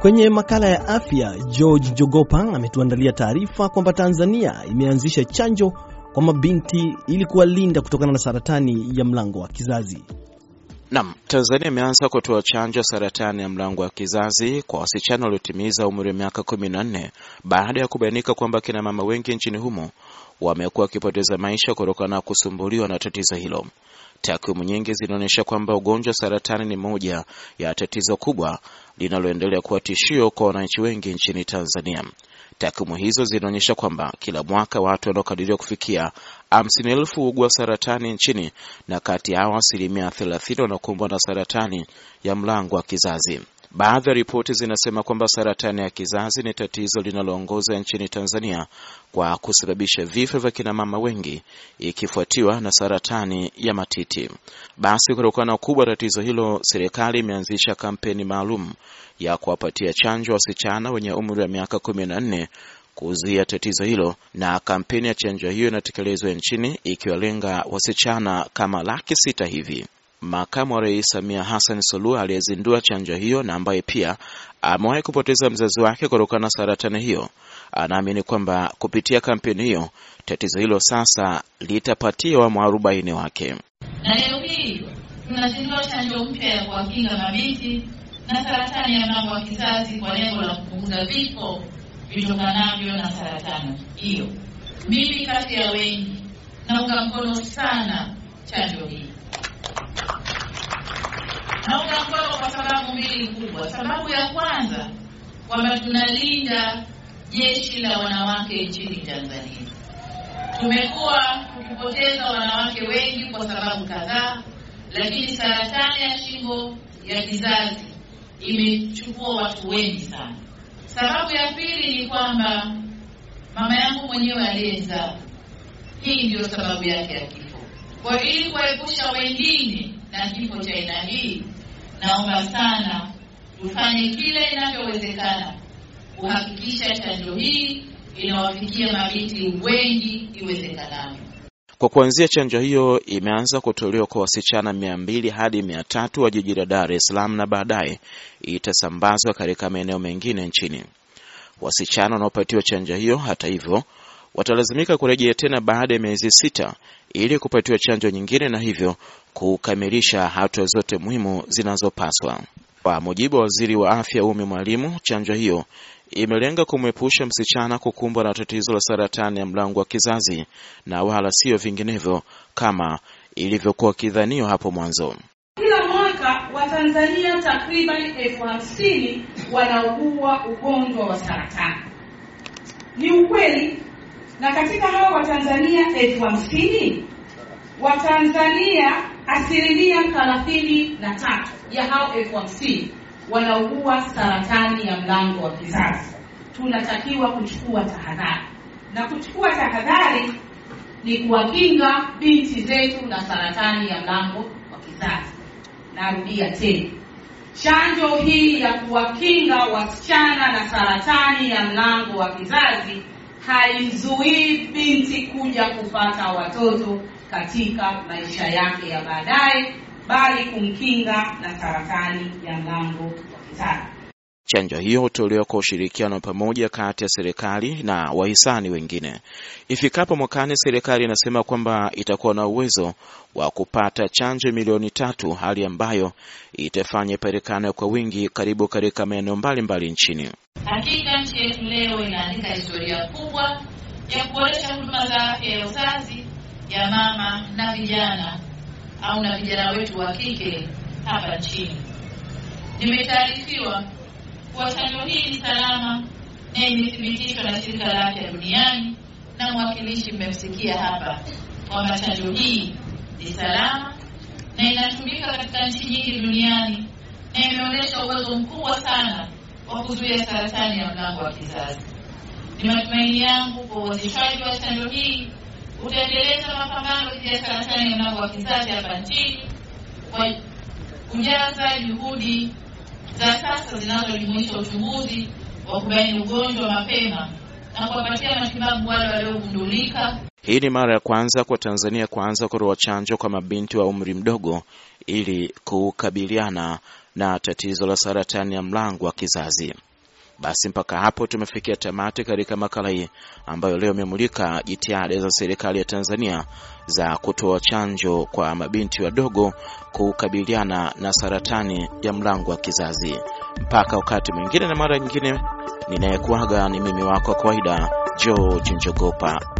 Kwenye makala ya afya, George Jogopa ametuandalia taarifa kwamba Tanzania imeanzisha chanjo kwa mabinti ili kuwalinda kutokana na saratani ya mlango wa kizazi. Naam, Tanzania imeanza kutoa chanjo saratani ya mlango wa kizazi kwa wasichana waliotimiza umri wa miaka kumi na nne baada ya kubainika kwamba kina mama wengi nchini humo wamekuwa wakipoteza maisha kutokana na kusumbuliwa na tatizo hilo. Takwimu nyingi zinaonyesha kwamba ugonjwa wa saratani ni moja ya tatizo kubwa linaloendelea kuwa tishio kwa wananchi wengi nchini Tanzania. Takwimu hizo zinaonyesha kwamba kila mwaka watu wanaokadiriwa kufikia hamsini elfu huugua saratani nchini na kati yao asilimia thelathini wanakumbwa na saratani ya mlango wa kizazi. Baadhi ya ripoti zinasema kwamba saratani ya kizazi ni tatizo linaloongoza nchini Tanzania kwa kusababisha vifo vya kinamama wengi ikifuatiwa na saratani ya matiti. Basi, kutokana na ukubwa wa tatizo hilo, serikali imeanzisha kampeni maalum ya kuwapatia chanjo wasichana wenye umri wa miaka kumi na nne kuzuia tatizo hilo, na kampeni ya chanjo hiyo inatekelezwa nchini ikiwalenga wasichana kama laki sita hivi. Makamu wa Rais Samia Hassan Suluhu aliyezindua chanjo hiyo na ambaye pia amewahi kupoteza mzazi wake kutokana na saratani hiyo, anaamini kwamba kupitia kampeni hiyo tatizo hilo sasa litapatiwa mwarobaini wake. Na leo hii tunazindua chanjo mpya ya kuwakinga mabinti na saratani ya mlango wa kizazi kwa lengo la kupunguza vifo vitokanavyo na saratani hiyo. Mimi kati ya wengi naunga mkono sana chanjo hii. Naunga mkono kwa sababu mbili kubwa. Sababu ya kwanza kwamba tunalinda jeshi la wanawake nchini Tanzania. Tumekuwa tukipoteza wanawake wengi kwa sababu kadhaa, lakini saratani ya shingo ya kizazi imechukua watu wengi sana. Sababu ya pili ni kwamba mama yangu mwenyewe aliyezaa, hii ndiyo sababu yake ya kifo. Kwa ili kuepusha wengine na kifo cha aina hii, naomba sana tufanye kile inavyowezekana kuhakikisha chanjo hii inawafikia mabinti wengi iwezekanavyo. Kwa kuanzia, chanjo hiyo imeanza kutolewa kwa wasichana mia mbili hadi mia tatu wa jiji la Dar es Salaam na baadaye itasambazwa katika maeneo mengine nchini. Wasichana wanaopatiwa chanjo hiyo, hata hivyo, watalazimika kurejea tena baada ya miezi sita ili kupatiwa chanjo nyingine na hivyo kukamilisha hatua zote muhimu zinazopaswa. Kwa mujibu wa waziri wa afya Umi Mwalimu, chanjo hiyo imelenga kumwepusha msichana kukumbwa na tatizo la saratani ya mlango wa kizazi na wala siyo vinginevyo kama ilivyokuwa kidhaniwa hapo mwanzo. Kila mwaka Watanzania takriban elfu hamsini wanaugua ugonjwa wa saratani. Ni ukweli, na katika hao Watanzania elfu hamsini Watanzania asilimia thelathini na tatu ya hao elfu hamsini wanaugua saratani ya mlango wa kizazi. Tunatakiwa kuchukua tahadhari, na kuchukua tahadhari ni kuwakinga binti zetu na saratani ya mlango wa kizazi. Narudia tena, chanjo hii ya kuwakinga wasichana na saratani ya mlango wa kizazi haizuii binti kuja kupata watoto katika maisha yake ya baadaye bali kumkinga na saratani ya mlango wa kizazi. Chanjo hiyo hutolewa kwa ushirikiano pamoja kati ya serikali na wahisani wengine. Ifikapo mwakani, serikali inasema kwamba itakuwa na uwezo wa kupata chanjo milioni tatu, hali ambayo itafanya ipatikane kwa wingi karibu katika maeneo mbalimbali nchini. Hakika nchi yetu leo inaandika historia kubwa ya kuboresha huduma za afya ya uzazi ya mama na vijana au na vijana wetu wa kike hapa nchini. Nimetaarifiwa kuwa chanjo hii ni salama na imethibitishwa na shirika la afya duniani, na mwakilishi mmemsikia hapa kwamba chanjo hii ni salama na inatumika katika nchi nyingi duniani na imeonyesha uwezo mkubwa sana wa kuzuia saratani ya mlango wa kizazi. Ni matumaini yangu kwa uwezeshwaji wa chanjo hii utaendeleza mapambano dhidi ya saratani ya mlango wa kizazi hapa nchini kwa kujaza juhudi za sasa zinazojumuisha uchunguzi wa kubaini ugonjwa mapema na kuwapatia matibabu wale waliogundulika. Hii ni mara ya kwanza kwa Tanzania kuanza kutoa chanjo kwa mabinti wa umri mdogo ili kukabiliana na tatizo la saratani ya mlango wa kizazi. Basi mpaka hapo tumefikia tamati katika makala hii ambayo leo imemulika jitihada za serikali ya Tanzania za kutoa chanjo kwa mabinti wadogo kukabiliana na saratani ya mlango wa kizazi. Mpaka wakati mwingine na mara nyingine, ninayekuaga ni mimi wako wa kawaida George Njogopa.